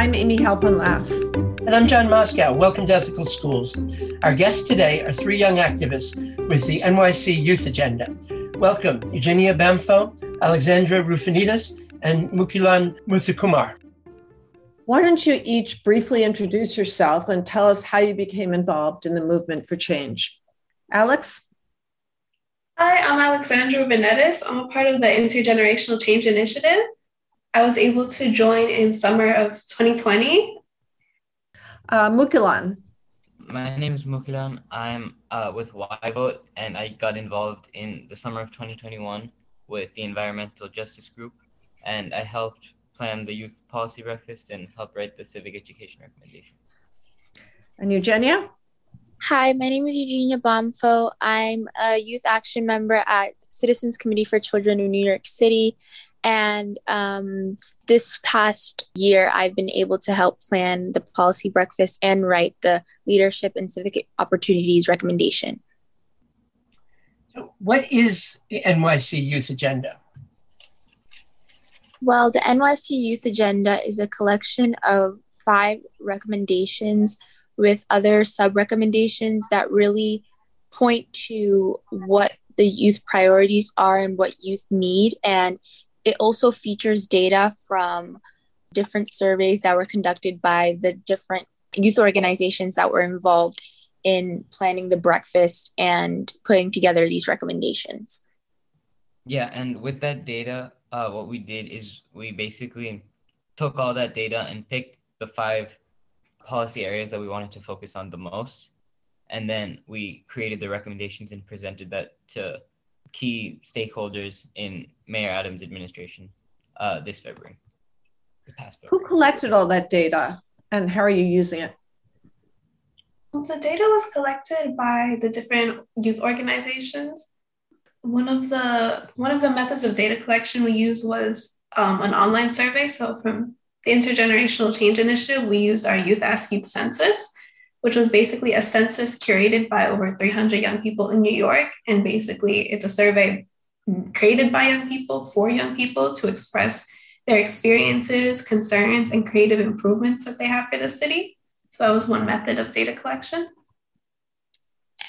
I'm Amy Halpin Laff. And I'm John Moscow. Welcome to Ethical Schools. Our guests today are three young activists with the NYC Youth Agenda. Welcome, Eugenia Bamfo, Alexandra Rufinitas, and Mukilan Muthukumar. Why don't you each briefly introduce yourself and tell us how you became involved in the movement for change? Alex? Hi, I'm Alexandra Benetis. I'm a part of the Intergenerational Change Initiative. I was able to join in summer of 2020. Uh, Mukilan. My name is Mukilan. I'm uh, with YVote, and I got involved in the summer of 2021 with the Environmental Justice Group, and I helped plan the youth policy breakfast and help write the civic education recommendation. And Eugenia? Hi, my name is Eugenia Bamfo. I'm a youth action member at Citizens Committee for Children of New York City. And um, this past year, I've been able to help plan the policy breakfast and write the leadership and civic opportunities recommendation. So What is the NYC Youth Agenda? Well, the NYC Youth Agenda is a collection of five recommendations with other sub recommendations that really point to what the youth priorities are and what youth need. And it also features data from different surveys that were conducted by the different youth organizations that were involved in planning the breakfast and putting together these recommendations. Yeah, and with that data, uh, what we did is we basically took all that data and picked the five policy areas that we wanted to focus on the most. And then we created the recommendations and presented that to key stakeholders in Mayor Adams' administration uh, this February. This past February. Who collected all that data and how are you using it? Well, the data was collected by the different youth organizations. One of the one of the methods of data collection we used was um, an online survey. So from the Intergenerational Change Initiative, we used our Youth Ask Youth Census, which was basically a census curated by over 300 young people in New York. And basically, it's a survey created by young people for young people to express their experiences, concerns, and creative improvements that they have for the city. So that was one method of data collection.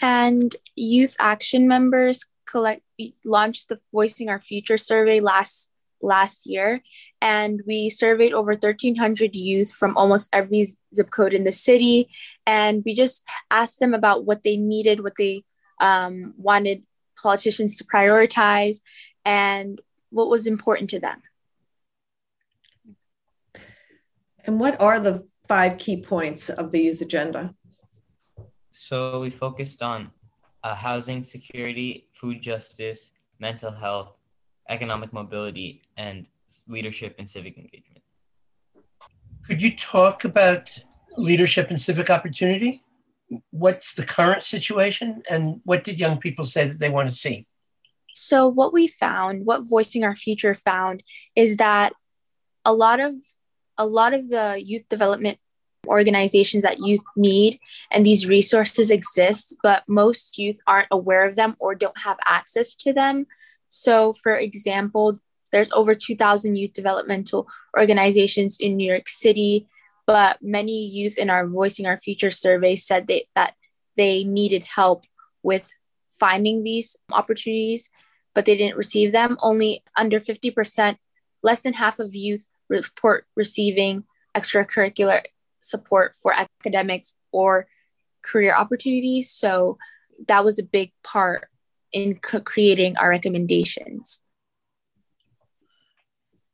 And youth action members collect launched the Voicing Our Future survey last last year and we surveyed over 1300 youth from almost every zip code in the city. And we just asked them about what they needed what they um, wanted politicians to prioritize and what was important to them. And what are the five key points of the youth agenda? So we focused on uh, housing security food justice mental health economic mobility, and leadership and civic engagement. Could you talk about leadership and civic opportunity? What's the current situation, and what did young people say that they want to see? So, what we found, what Voicing Our Future found, is that a lot of a lot of the youth development organizations that youth need and these resources exist but most youth aren't aware of them or don't have access to them so, for example, there's over 2,000 youth developmental organizations in New York City, but many youth in our Voicing Our Future survey said they, that they needed help with finding these opportunities, but they didn't receive them. Only under 50%, less than half of youth report receiving extracurricular support for academics or career opportunities. So that was a big part in co- creating our recommendations.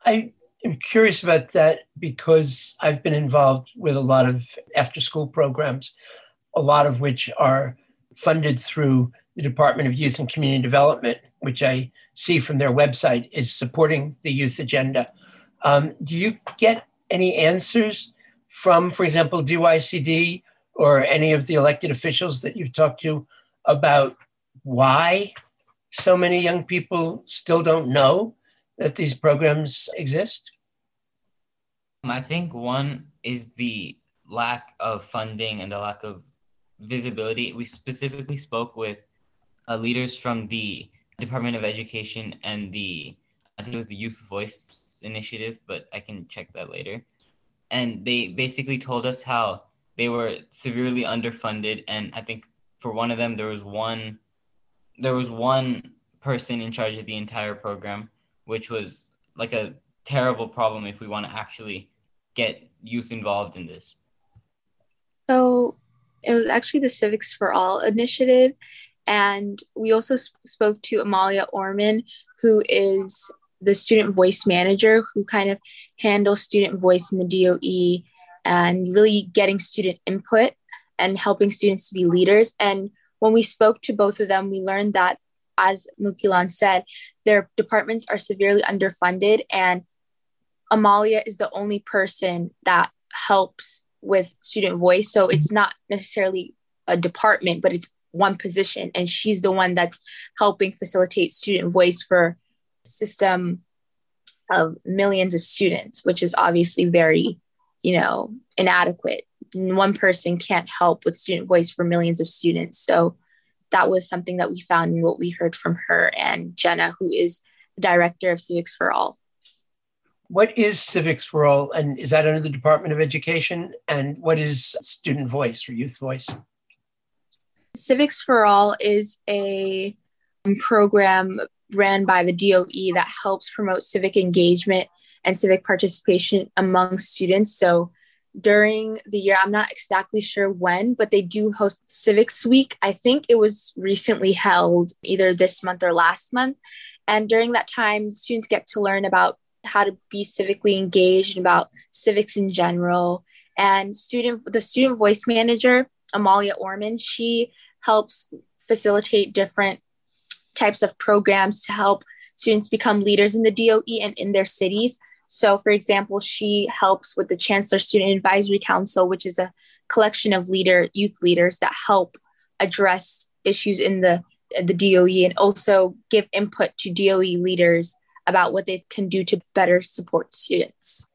I am curious about that because I've been involved with a lot of after school programs, a lot of which are funded through the Department of Youth and Community Development, which I see from their website is supporting the youth agenda. Um, do you get any answers from, for example, DYCD or any of the elected officials that you've talked to about why so many young people still don't know that these programs exist? I think one is the lack of funding and the lack of visibility. We specifically spoke with uh, leaders from the Department of Education and the, I think it was the Youth Voice Initiative, but I can check that later. and they basically told us how they were severely underfunded and i think for one of them there was one there was one person in charge of the entire program which was like a terrible problem if we want to actually get youth involved in this so it was actually the civics for all initiative and we also sp- spoke to amalia orman who is the student voice manager who kind of handles student voice in the doe and really getting student input and helping students to be leaders. And when we spoke to both of them, we learned that, as Mukilan said, their departments are severely underfunded, and Amalia is the only person that helps with student voice. So it's not necessarily a department, but it's one position, and she's the one that's helping facilitate student voice for system of millions of students, which is obviously very you know, inadequate. One person can't help with student voice for millions of students. So that was something that we found in what we heard from her and Jenna, who is the director of Civics for All. What is Civics for All, and is that under the Department of Education? And what is Student Voice or Youth Voice? Civics for All is a program ran by the DOE that helps promote civic engagement and civic participation among students. So during the year, I'm not exactly sure when, but they do host Civics Week. I think it was recently held either this month or last month. And during that time, students get to learn about how to be civically engaged and about civics in general. And student the student voice manager, Amalia Orman, she helps facilitate different types of programs to help students become leaders in the DOE and in their cities. So, for example, she helps with the Chancellor Student Advisory Council, which is a collection of leader youth leaders that help address issues in the the DOE and also give input to DOE leaders about what they can do to better support students.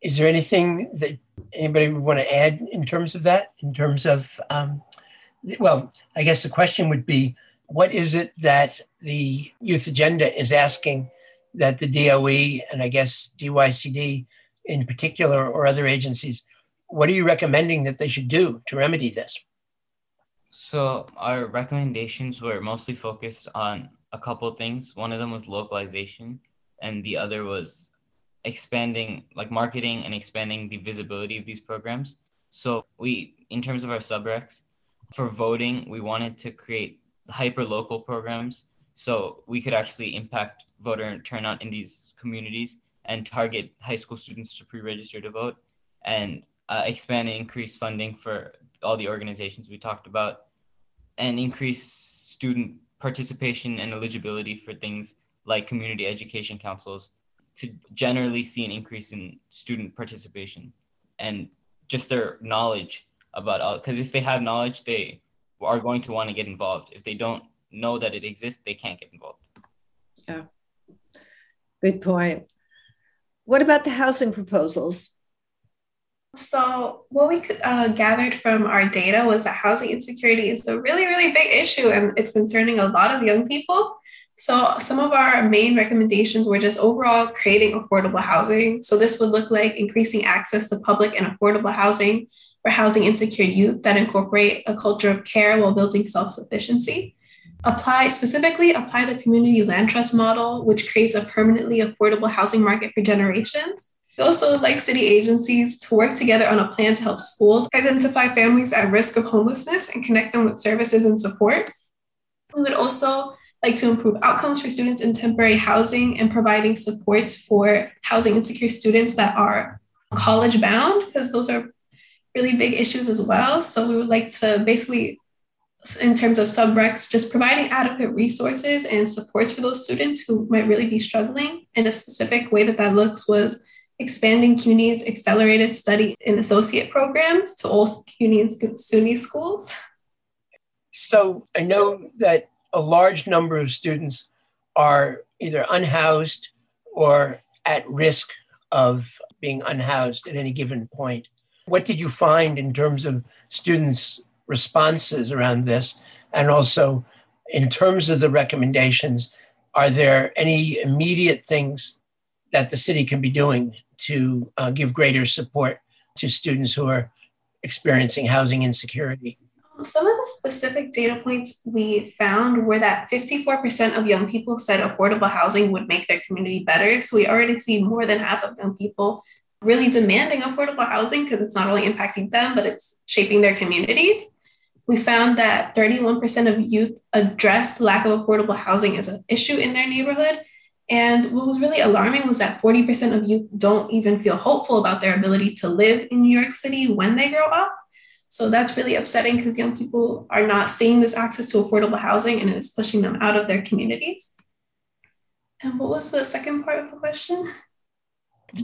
Is there anything that anybody would want to add in terms of that? In terms of, um, well, I guess the question would be, what is it that the youth agenda is asking that the DOE and I guess DYCD in particular or other agencies, what are you recommending that they should do to remedy this? So our recommendations were mostly focused on a couple things. One of them was localization, and the other was expanding, like marketing and expanding the visibility of these programs. So we, in terms of our subrecs, for voting, we wanted to create hyper local programs so we could actually impact voter turnout in these communities and target high school students to pre-register to vote and uh, expand and increase funding for all the organizations we talked about and increase student participation and eligibility for things like community education councils to generally see an increase in student participation and just their knowledge about all because if they have knowledge they are going to want to get involved. If they don't know that it exists they can't get involved yeah Good point. What about the housing proposals? So, what we uh, gathered from our data was that housing insecurity is a really, really big issue and it's concerning a lot of young people. So, some of our main recommendations were just overall creating affordable housing. So, this would look like increasing access to public and affordable housing for housing insecure youth that incorporate a culture of care while building self sufficiency apply specifically apply the community land trust model which creates a permanently affordable housing market for generations. We also like city agencies to work together on a plan to help schools identify families at risk of homelessness and connect them with services and support. We would also like to improve outcomes for students in temporary housing and providing supports for housing insecure students that are college bound because those are really big issues as well. So we would like to basically in terms of subrecs, just providing adequate resources and supports for those students who might really be struggling. In a specific way that that looks was expanding CUNY's accelerated study and associate programs to all CUNY and SUNY schools. So I know that a large number of students are either unhoused or at risk of being unhoused at any given point. What did you find in terms of students responses around this? And also, in terms of the recommendations, are there any immediate things that the city can be doing to uh, give greater support to students who are experiencing housing insecurity? Some of the specific data points we found were that 54% of young people said affordable housing would make their community better. So we already see more than half of young people really demanding affordable housing because it's not only impacting them, but it's shaping their communities. We found that 31% of youth addressed lack of affordable housing as an issue in their neighborhood. And what was really alarming was that 40% of youth don't even feel hopeful about their ability to live in New York City when they grow up. So that's really upsetting because young people are not seeing this access to affordable housing and it's pushing them out of their communities. And what was the second part of the question?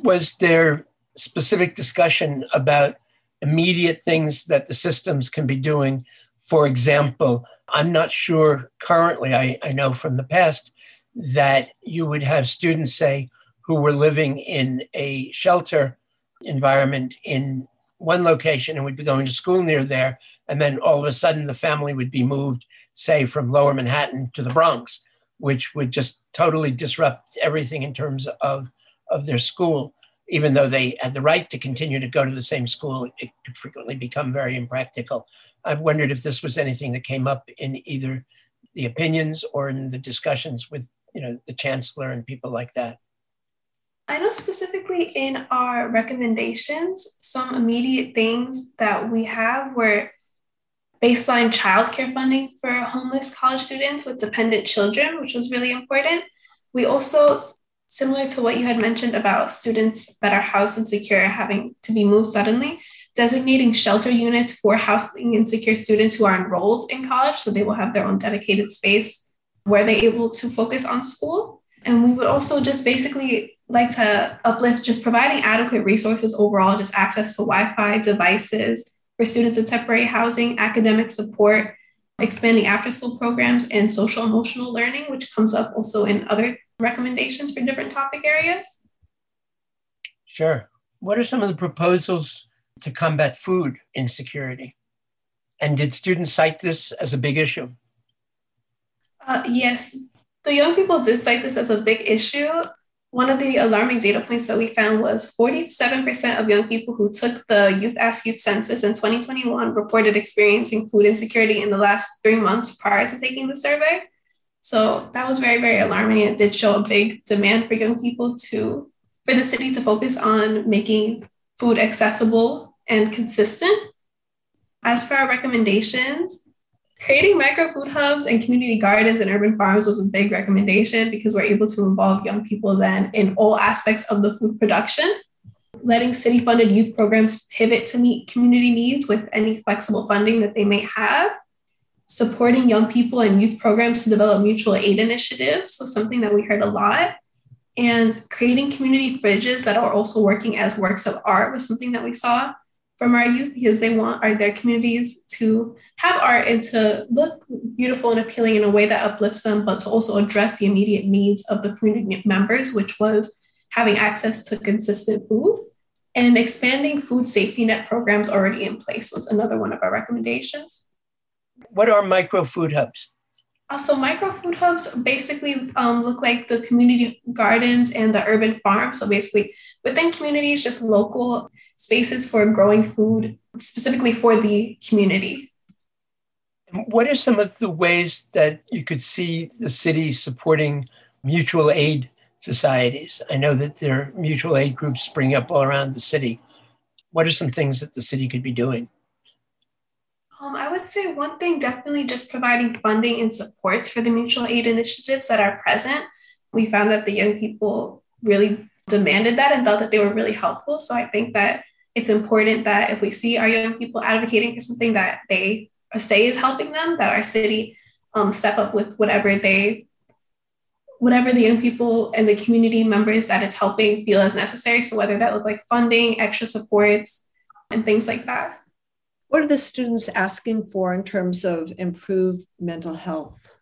Was there specific discussion about immediate things that the systems can be doing? For example, I'm not sure currently, I, I know from the past that you would have students say who were living in a shelter environment in one location and would be going to school near there. And then all of a sudden, the family would be moved, say, from lower Manhattan to the Bronx, which would just totally disrupt everything in terms of, of their school. Even though they had the right to continue to go to the same school, it could frequently become very impractical. I've wondered if this was anything that came up in either the opinions or in the discussions with you know the chancellor and people like that I know specifically in our recommendations, some immediate things that we have were baseline childcare funding for homeless college students with dependent children, which was really important. We also, similar to what you had mentioned about students that are housed insecure having to be moved suddenly, designating shelter units for housing insecure students who are enrolled in college so they will have their own dedicated space where they're able to focus on school. And we would also just basically like to uplift just providing adequate resources overall, just access to Wi Fi devices for students in temporary housing, academic support, expanding after school programs, and social emotional learning, which comes up also in other recommendations for different topic areas. Sure. What are some of the proposals to combat food insecurity? And did students cite this as a big issue? Uh, yes, the young people did cite this as a big issue. One of the alarming data points that we found was 47% of young people who took the Youth Ask Youth census in 2021 reported experiencing food insecurity in the last three months prior to taking the survey. So that was very, very alarming. It did show a big demand for young people to, for the city to focus on making food accessible and consistent. As for our recommendations, Creating micro food hubs and community gardens and urban farms was a big recommendation because we're able to involve young people then in all aspects of the food production. Letting city funded youth programs pivot to meet community needs with any flexible funding that they may have. Supporting young people and youth programs to develop mutual aid initiatives was something that we heard a lot. And creating community fridges that are also working as works of art was something that we saw from our youth because they want our, their communities to have art and to look beautiful and appealing in a way that uplifts them, but to also address the immediate needs of the community members, which was having access to consistent food. And expanding food safety net programs already in place was another one of our recommendations. What are micro food hubs? Uh, so micro food hubs basically um, look like the community gardens and the urban farms. So basically within communities, just local spaces for growing food specifically for the community. What are some of the ways that you could see the city supporting mutual aid societies? I know that there are mutual aid groups spring up all around the city. What are some things that the city could be doing? Um, I would say one thing definitely just providing funding and supports for the mutual aid initiatives that are present. We found that the young people really demanded that and thought that they were really helpful. So I think that it's important that if we see our young people advocating for something that they say is helping them, that our city um, step up with whatever they whatever the young people and the community members that it's helping feel as necessary. So whether that look like funding, extra supports, and things like that. What are the students asking for in terms of improved mental health?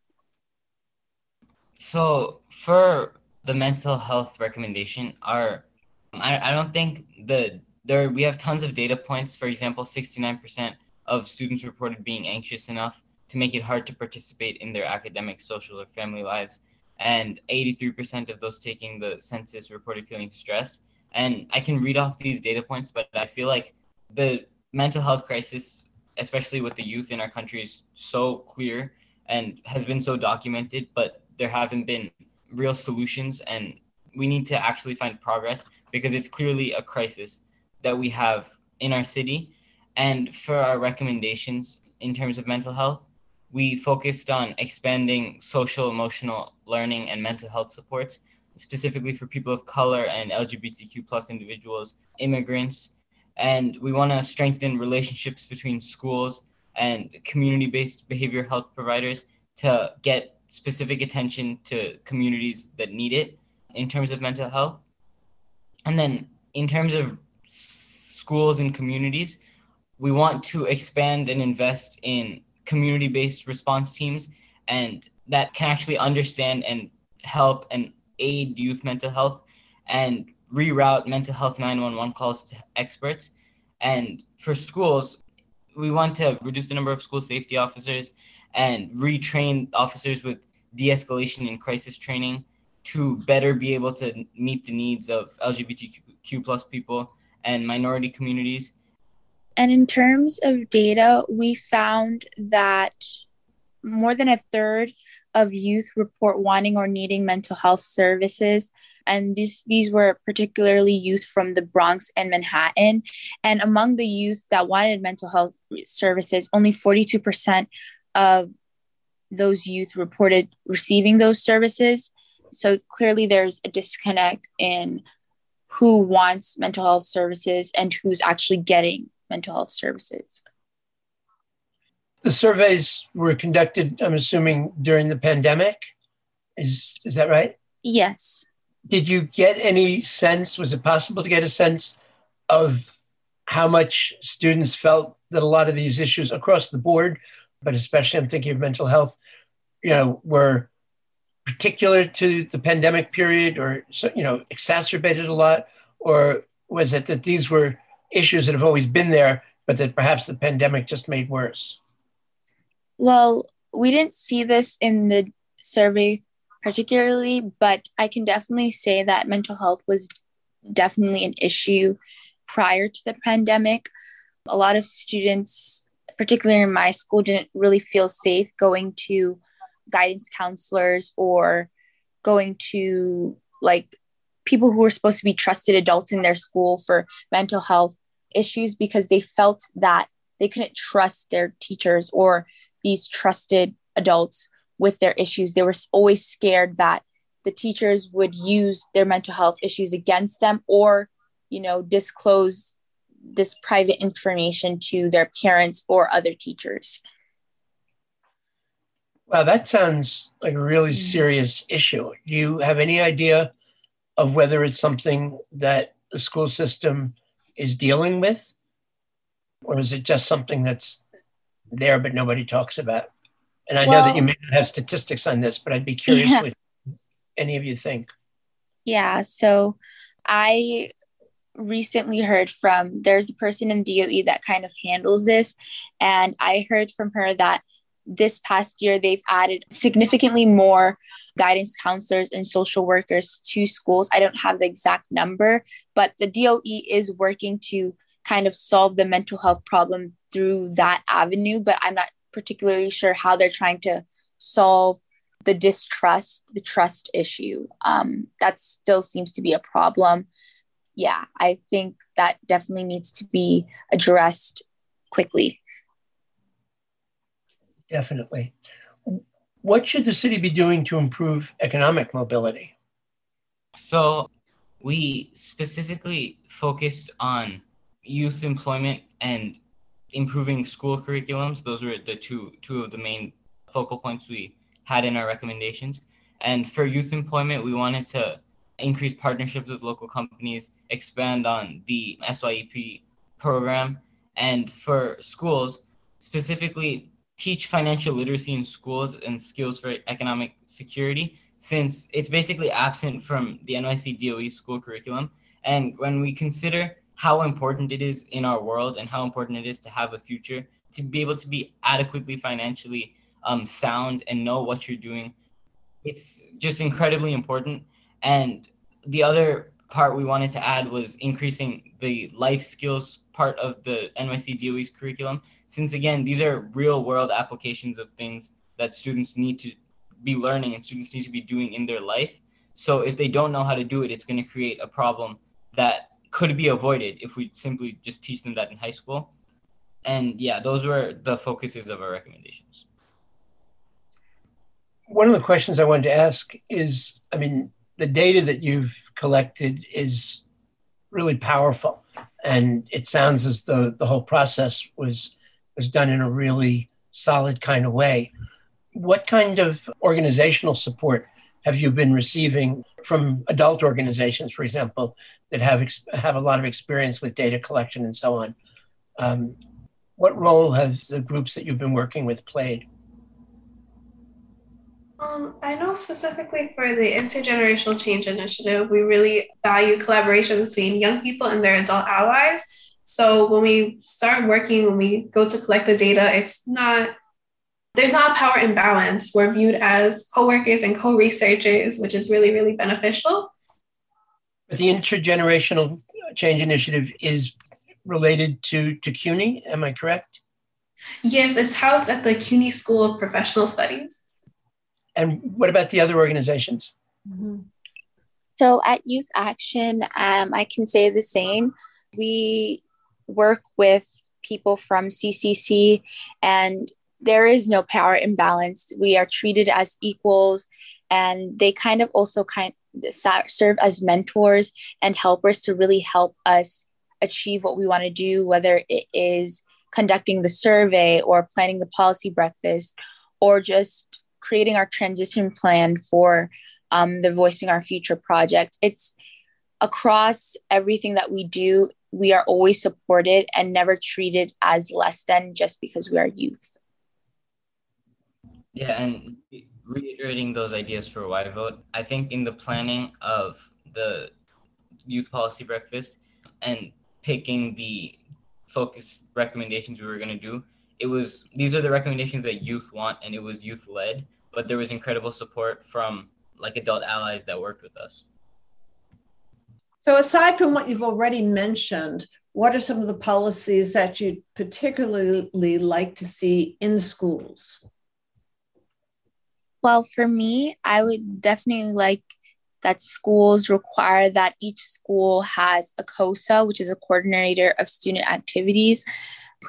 So for the mental health recommendation are I, I don't think the there we have tons of data points. For example, 69% of students reported being anxious enough to make it hard to participate in their academic, social, or family lives. And 83% of those taking the census reported feeling stressed. And I can read off these data points, but I feel like the mental health crisis, especially with the youth in our country, is so clear and has been so documented, but there haven't been real solutions. And we need to actually find progress because it's clearly a crisis that we have in our city. And for our recommendations in terms of mental health, we focused on expanding social emotional learning and mental health supports specifically for people of color and lgbtq plus individuals immigrants and we want to strengthen relationships between schools and community-based behavioral health providers to get specific attention to communities that need it in terms of mental health. And then in terms of schools and communities we want to expand and invest in community based response teams and that can actually understand and help and aid youth mental health and reroute mental health 911 calls to experts. And for schools, we want to reduce the number of school safety officers and retrain officers with de escalation and crisis training to better be able to meet the needs of LGBTQ plus people and minority communities and in terms of data, we found that more than a third of youth report wanting or needing mental health services. And these, these were particularly youth from the Bronx and Manhattan. And among the youth that wanted mental health services, only 42% of those youth reported receiving those services. So clearly, there's a disconnect in who wants mental health services and who's actually getting mental health services. The surveys were conducted, I'm assuming, during the pandemic. Is, is that right? Yes. Did you get any sense? Was it possible to get a sense of how much students felt that a lot of these issues across the board, but especially I'm thinking of mental health, you know, were particular to the pandemic period or, you know, exacerbated a lot? Or was it that these were issues that have always been there, but that perhaps the pandemic just made worse? Well, we didn't see this in the survey particularly, but I can definitely say that mental health was definitely an issue prior to the pandemic. A lot of students, particularly in my school, didn't really feel safe going to guidance counselors or going to like people who were supposed to be trusted adults in their school for mental health issues because they felt that they couldn't trust their teachers or these trusted adults with their issues. They were always scared that the teachers would use their mental health issues against them or, you know, disclose this private information to their parents or other teachers. Wow, that sounds like a really mm-hmm. serious issue. Do you have any idea of whether it's something that the school system is dealing with? Or is it just something that's there but nobody talks about? And I well, know that you may not have statistics on this, but I'd be curious yeah. what any of you think. Yeah. So I recently heard from there's a person in DOE that kind of handles this. And I heard from her that this past year they've added significantly more guidance counselors and social workers to schools. I don't have the exact number, but the DOE is working to kind of solve the mental health problem through that avenue, but I'm not particularly sure how they're trying to solve the distrust, the trust issue. Um, that still seems to be a problem. Yeah, I think that definitely needs to be addressed quickly. Definitely. What should the city be doing to improve economic mobility? So, we specifically focused on youth employment and improving school curriculums. Those were the two two of the main focal points we had in our recommendations. And for youth employment, we wanted to increase partnerships with local companies, expand on the SYEP program, and for schools, specifically teach financial literacy in schools and skills for economic security since it's basically absent from the NYC DOE school curriculum. And when we consider how important it is in our world and how important it is to have a future, to be able to be adequately financially um, sound and know what you're doing, it's just incredibly important. And the other part we wanted to add was increasing the life skills part of the NYC DOE's curriculum. Since again, these are real world applications of things that students need to be learning and students need to be doing in their life. So if they don't know how to do it, it's going to create a problem that could be avoided if we simply just teach them that in high school. And yeah, those were the focuses of our recommendations. One of the questions I wanted to ask is I mean, the data that you've collected is really powerful. And it sounds as though the whole process was was done in a really solid kind of way. What kind of organizational support have you been receiving from adult organizations, for example, that have ex- have a lot of experience with data collection and so on? Um, what role have the groups that you've been working with played? Um, I know specifically for the Intergenerational Change Initiative, we really value collaboration between young people and their adult allies. So when we start working, when we go to collect the data, it's not there's not a power imbalance. We're viewed as co-workers and co-researchers, which is really, really beneficial. But the intergenerational change initiative is related to, to CUNY, am I correct? Yes, it's housed at the CUNY School of Professional Studies. And what about the other organizations? Mm-hmm. So at Youth Action, um, I can say the same. We work with people from CCC and there is no power imbalance. We are treated as equals, and they kind of also kind serve as mentors and helpers to really help us achieve what we want to do, whether it is conducting the survey or planning the policy breakfast or just creating our transition plan for um, the Voicing Our Future project. It's across everything that we do, we are always supported and never treated as less than just because we are youth. Yeah, and reiterating those ideas for YVote, I think in the planning of the youth policy breakfast and picking the focus recommendations we were going to do, it was these are the recommendations that youth want, and it was youth led, but there was incredible support from like adult allies that worked with us. So, aside from what you've already mentioned, what are some of the policies that you'd particularly like to see in schools? Well, for me, I would definitely like that schools require that each school has a COSA, which is a coordinator of student activities,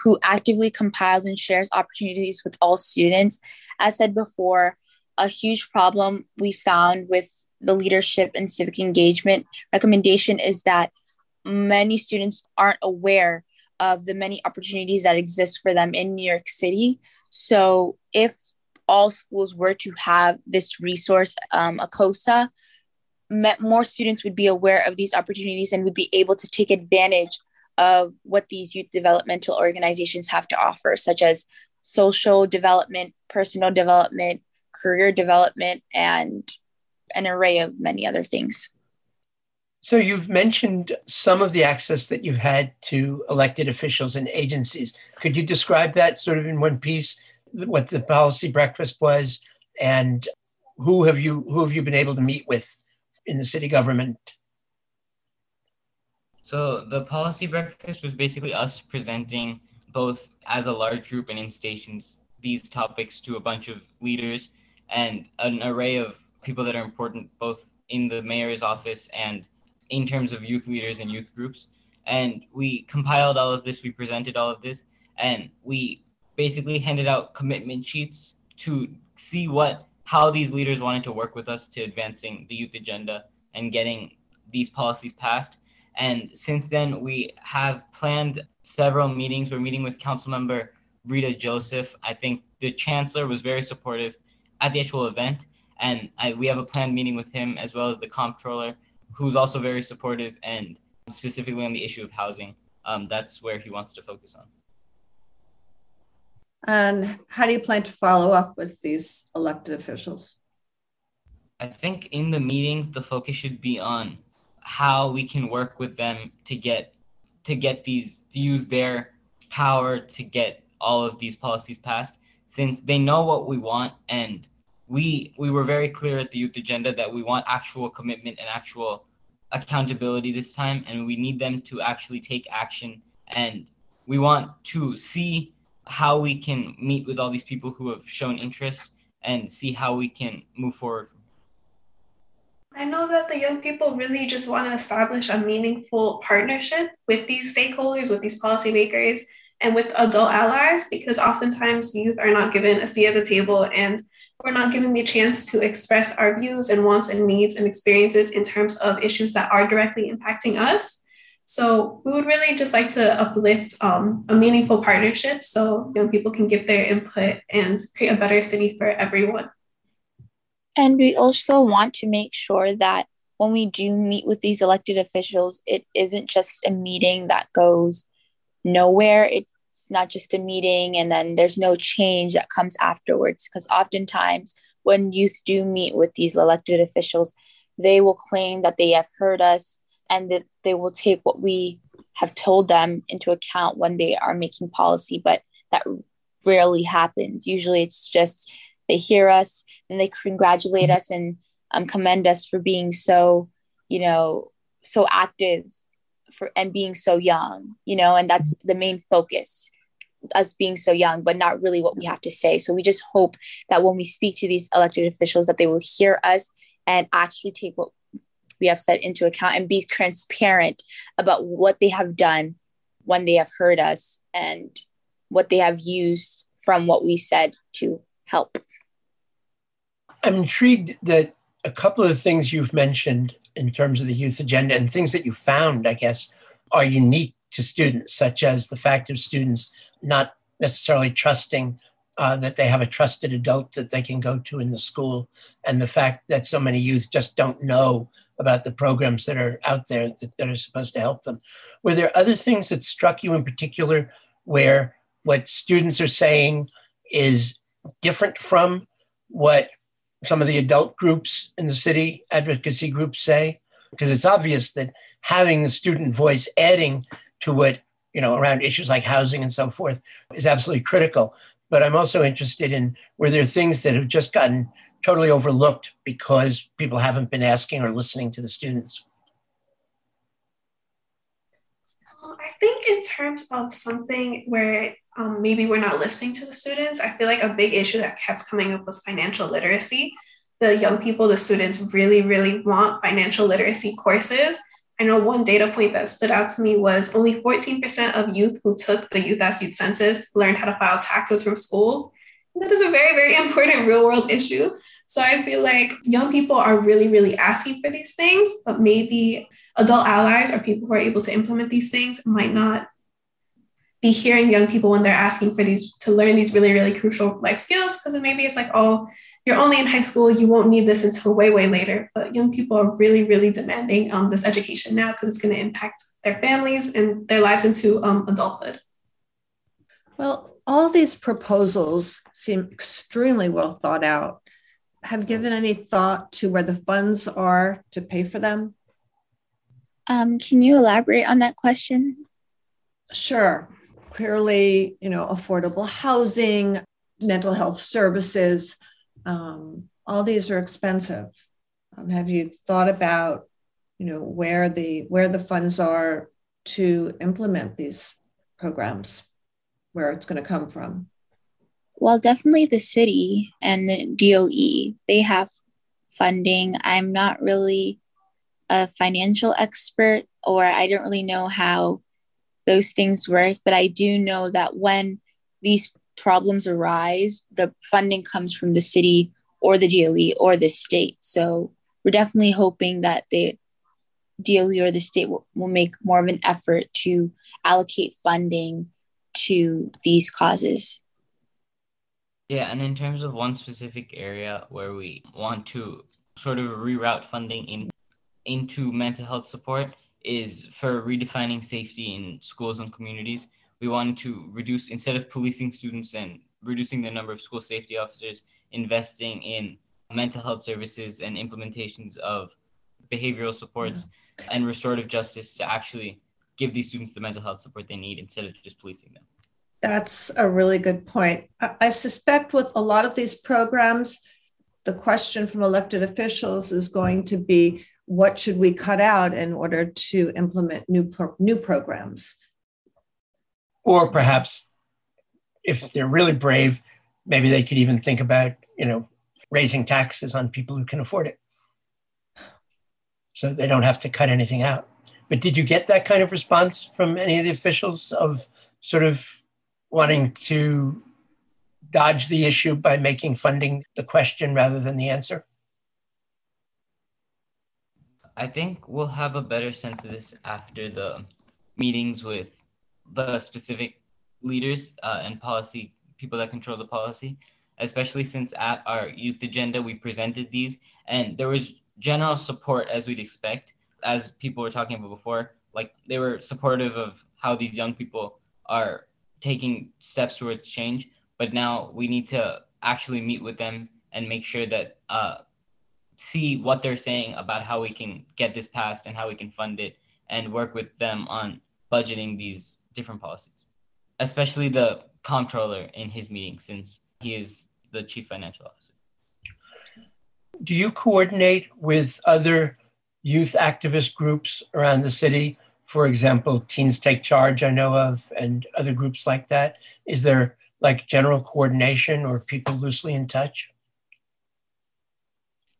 who actively compiles and shares opportunities with all students. As said before, a huge problem we found with the leadership and civic engagement recommendation is that many students aren't aware of the many opportunities that exist for them in New York City. So, if all schools were to have this resource, um, a COSA, more students would be aware of these opportunities and would be able to take advantage of what these youth developmental organizations have to offer, such as social development, personal development, career development, and an array of many other things. So, you've mentioned some of the access that you've had to elected officials and agencies. Could you describe that sort of in one piece? What the policy breakfast was and who have you who have you been able to meet with in the city government? So the policy breakfast was basically us presenting both as a large group and in stations these topics to a bunch of leaders and an array of people that are important both in the mayor's office and in terms of youth leaders and youth groups. And we compiled all of this, we presented all of this, and we basically handed out commitment sheets to see what how these leaders wanted to work with us to advancing the youth agenda and getting these policies passed. And since then, we have planned several meetings. We're meeting with Council Member Rita Joseph. I think the Chancellor was very supportive at the actual event. And I, we have a planned meeting with him as well as the Comptroller, who's also very supportive and specifically on the issue of housing. Um, that's where he wants to focus on. And how do you plan to follow up with these elected officials? I think in the meetings, the focus should be on how we can work with them to get to get these to use their power to get all of these policies passed since they know what we want and we we were very clear at the youth agenda that we want actual commitment and actual accountability this time and we need them to actually take action and we want to see how we can meet with all these people who have shown interest and see how we can move forward I know that the young people really just want to establish a meaningful partnership with these stakeholders, with these policymakers, and with adult allies, because oftentimes youth are not given a seat at the table and we're not given the chance to express our views and wants and needs and experiences in terms of issues that are directly impacting us. So we would really just like to uplift um, a meaningful partnership so young people can give their input and create a better city for everyone. And we also want to make sure that when we do meet with these elected officials, it isn't just a meeting that goes nowhere. It's not just a meeting and then there's no change that comes afterwards. Because oftentimes, when youth do meet with these elected officials, they will claim that they have heard us and that they will take what we have told them into account when they are making policy. But that rarely happens. Usually, it's just they hear us and they congratulate us and um, commend us for being so you know so active for and being so young you know and that's the main focus us being so young but not really what we have to say so we just hope that when we speak to these elected officials that they will hear us and actually take what we have set into account and be transparent about what they have done when they have heard us and what they have used from what we said to help. I'm intrigued that a couple of things you've mentioned in terms of the youth agenda and things that you found, I guess, are unique to students, such as the fact of students not necessarily trusting uh, that they have a trusted adult that they can go to in the school, and the fact that so many youth just don't know about the programs that are out there that, that are supposed to help them. Were there other things that struck you in particular where what students are saying is different from what some of the adult groups in the city, advocacy groups say, because it's obvious that having the student voice adding to what, you know, around issues like housing and so forth is absolutely critical. But I'm also interested in where there things that have just gotten totally overlooked because people haven't been asking or listening to the students. I think in terms of something where um, maybe we're not listening to the students. I feel like a big issue that kept coming up was financial literacy. The young people, the students really, really want financial literacy courses. I know one data point that stood out to me was only 14% of youth who took the Youth Ask Youth Census learned how to file taxes from schools. And that is a very, very important real world issue. So I feel like young people are really, really asking for these things, but maybe adult allies or people who are able to implement these things might not be hearing young people when they're asking for these to learn these really really crucial life skills because maybe it's like oh you're only in high school you won't need this until way way later but young people are really really demanding um, this education now because it's going to impact their families and their lives into um, adulthood. Well all these proposals seem extremely well thought out. Have given any thought to where the funds are to pay for them? Um, can you elaborate on that question? Sure. Clearly, you know, affordable housing, mental health services. Um, all these are expensive. Um, have you thought about, you know, where the where the funds are to implement these programs, where it's going to come from? Well, definitely the city and the DOE. They have funding. I'm not really a financial expert, or I don't really know how those things work. But I do know that when these problems arise, the funding comes from the city or the DOE or the state. So we're definitely hoping that the DOE or the state will, will make more of an effort to allocate funding to these causes. Yeah, and in terms of one specific area where we want to sort of reroute funding in, into mental health support, is for redefining safety in schools and communities. We wanted to reduce, instead of policing students and reducing the number of school safety officers, investing in mental health services and implementations of behavioral supports yeah. and restorative justice to actually give these students the mental health support they need instead of just policing them. That's a really good point. I suspect with a lot of these programs, the question from elected officials is going to be what should we cut out in order to implement new pro- new programs or perhaps if they're really brave maybe they could even think about you know raising taxes on people who can afford it. So they don't have to cut anything out. But did you get that kind of response from any of the officials of sort of wanting to dodge the issue by making funding the question rather than the answer? I think we'll have a better sense of this after the meetings with the specific leaders uh, and policy people that control the policy, especially since at our youth agenda we presented these and there was general support as we'd expect, as people were talking about before. Like they were supportive of how these young people are taking steps towards change, but now we need to actually meet with them and make sure that uh, see what they're saying about how we can get this passed and how we can fund it and work with them on budgeting these different policies, especially the comptroller in his meeting since he is the chief financial officer. Do you coordinate with other youth activist groups around the city? For example, Teens Take Charge, I know of, and other groups like that. Is there like general coordination or people loosely in touch?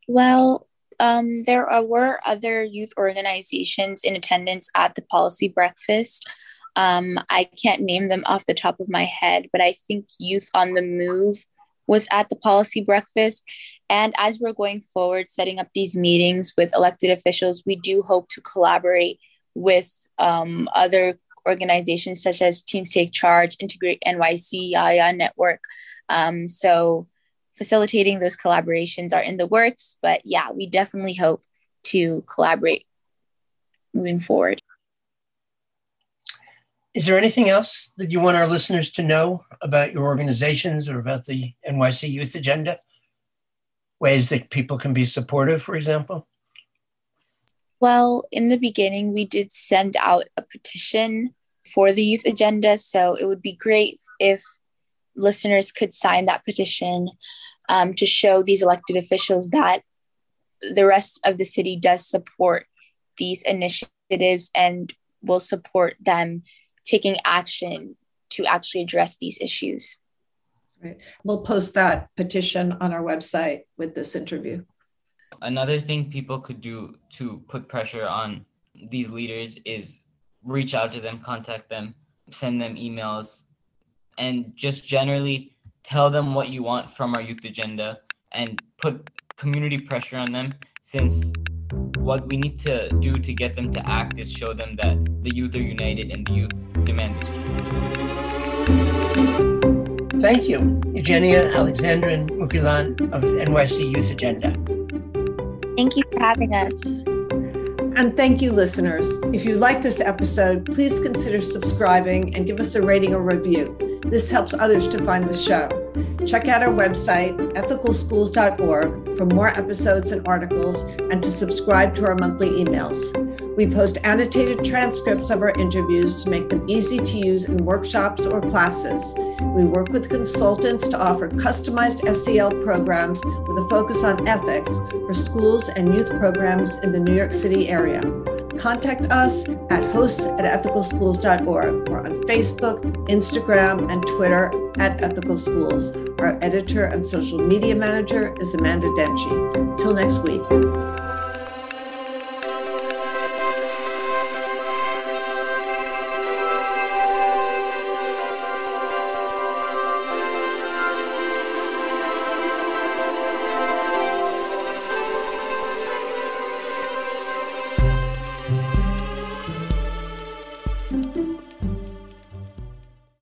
Well, um, there were other youth organizations in attendance at the policy breakfast. Um, I can't name them off the top of my head, but I think Youth on the Move was at the policy breakfast. And as we're going forward, setting up these meetings with elected officials, we do hope to collaborate with um, other organizations such as Teens Take Charge, Integrate NYC, Yaya Network. Um, so facilitating those collaborations are in the works. But yeah, we definitely hope to collaborate moving forward. Is there anything else that you want our listeners to know about your organizations or about the NYC Youth Agenda? Ways that people can be supportive, for example? Well, in the beginning, we did send out a petition for the youth agenda. So it would be great if listeners could sign that petition um, to show these elected officials that the rest of the city does support these initiatives and will support them taking action to actually address these issues. Right. We'll post that petition on our website with this interview. Another thing people could do to put pressure on these leaders is reach out to them, contact them, send them emails, and just generally tell them what you want from our youth agenda and put community pressure on them since what we need to do to get them to act is show them that the youth are united and the youth demand this change. Thank you, Eugenia, Alexandra, and Mukilan of NYC Youth Agenda. Thank you for having us. And thank you, listeners. If you like this episode, please consider subscribing and give us a rating or review. This helps others to find the show. Check out our website, ethicalschools.org, for more episodes and articles and to subscribe to our monthly emails. We post annotated transcripts of our interviews to make them easy to use in workshops or classes. We work with consultants to offer customized SEL programs with a focus on ethics for schools and youth programs in the New York City area. Contact us at hosts at ethicalschools.org or on Facebook, Instagram, and Twitter at Ethical Schools. Our editor and social media manager is Amanda Denchi. Till next week.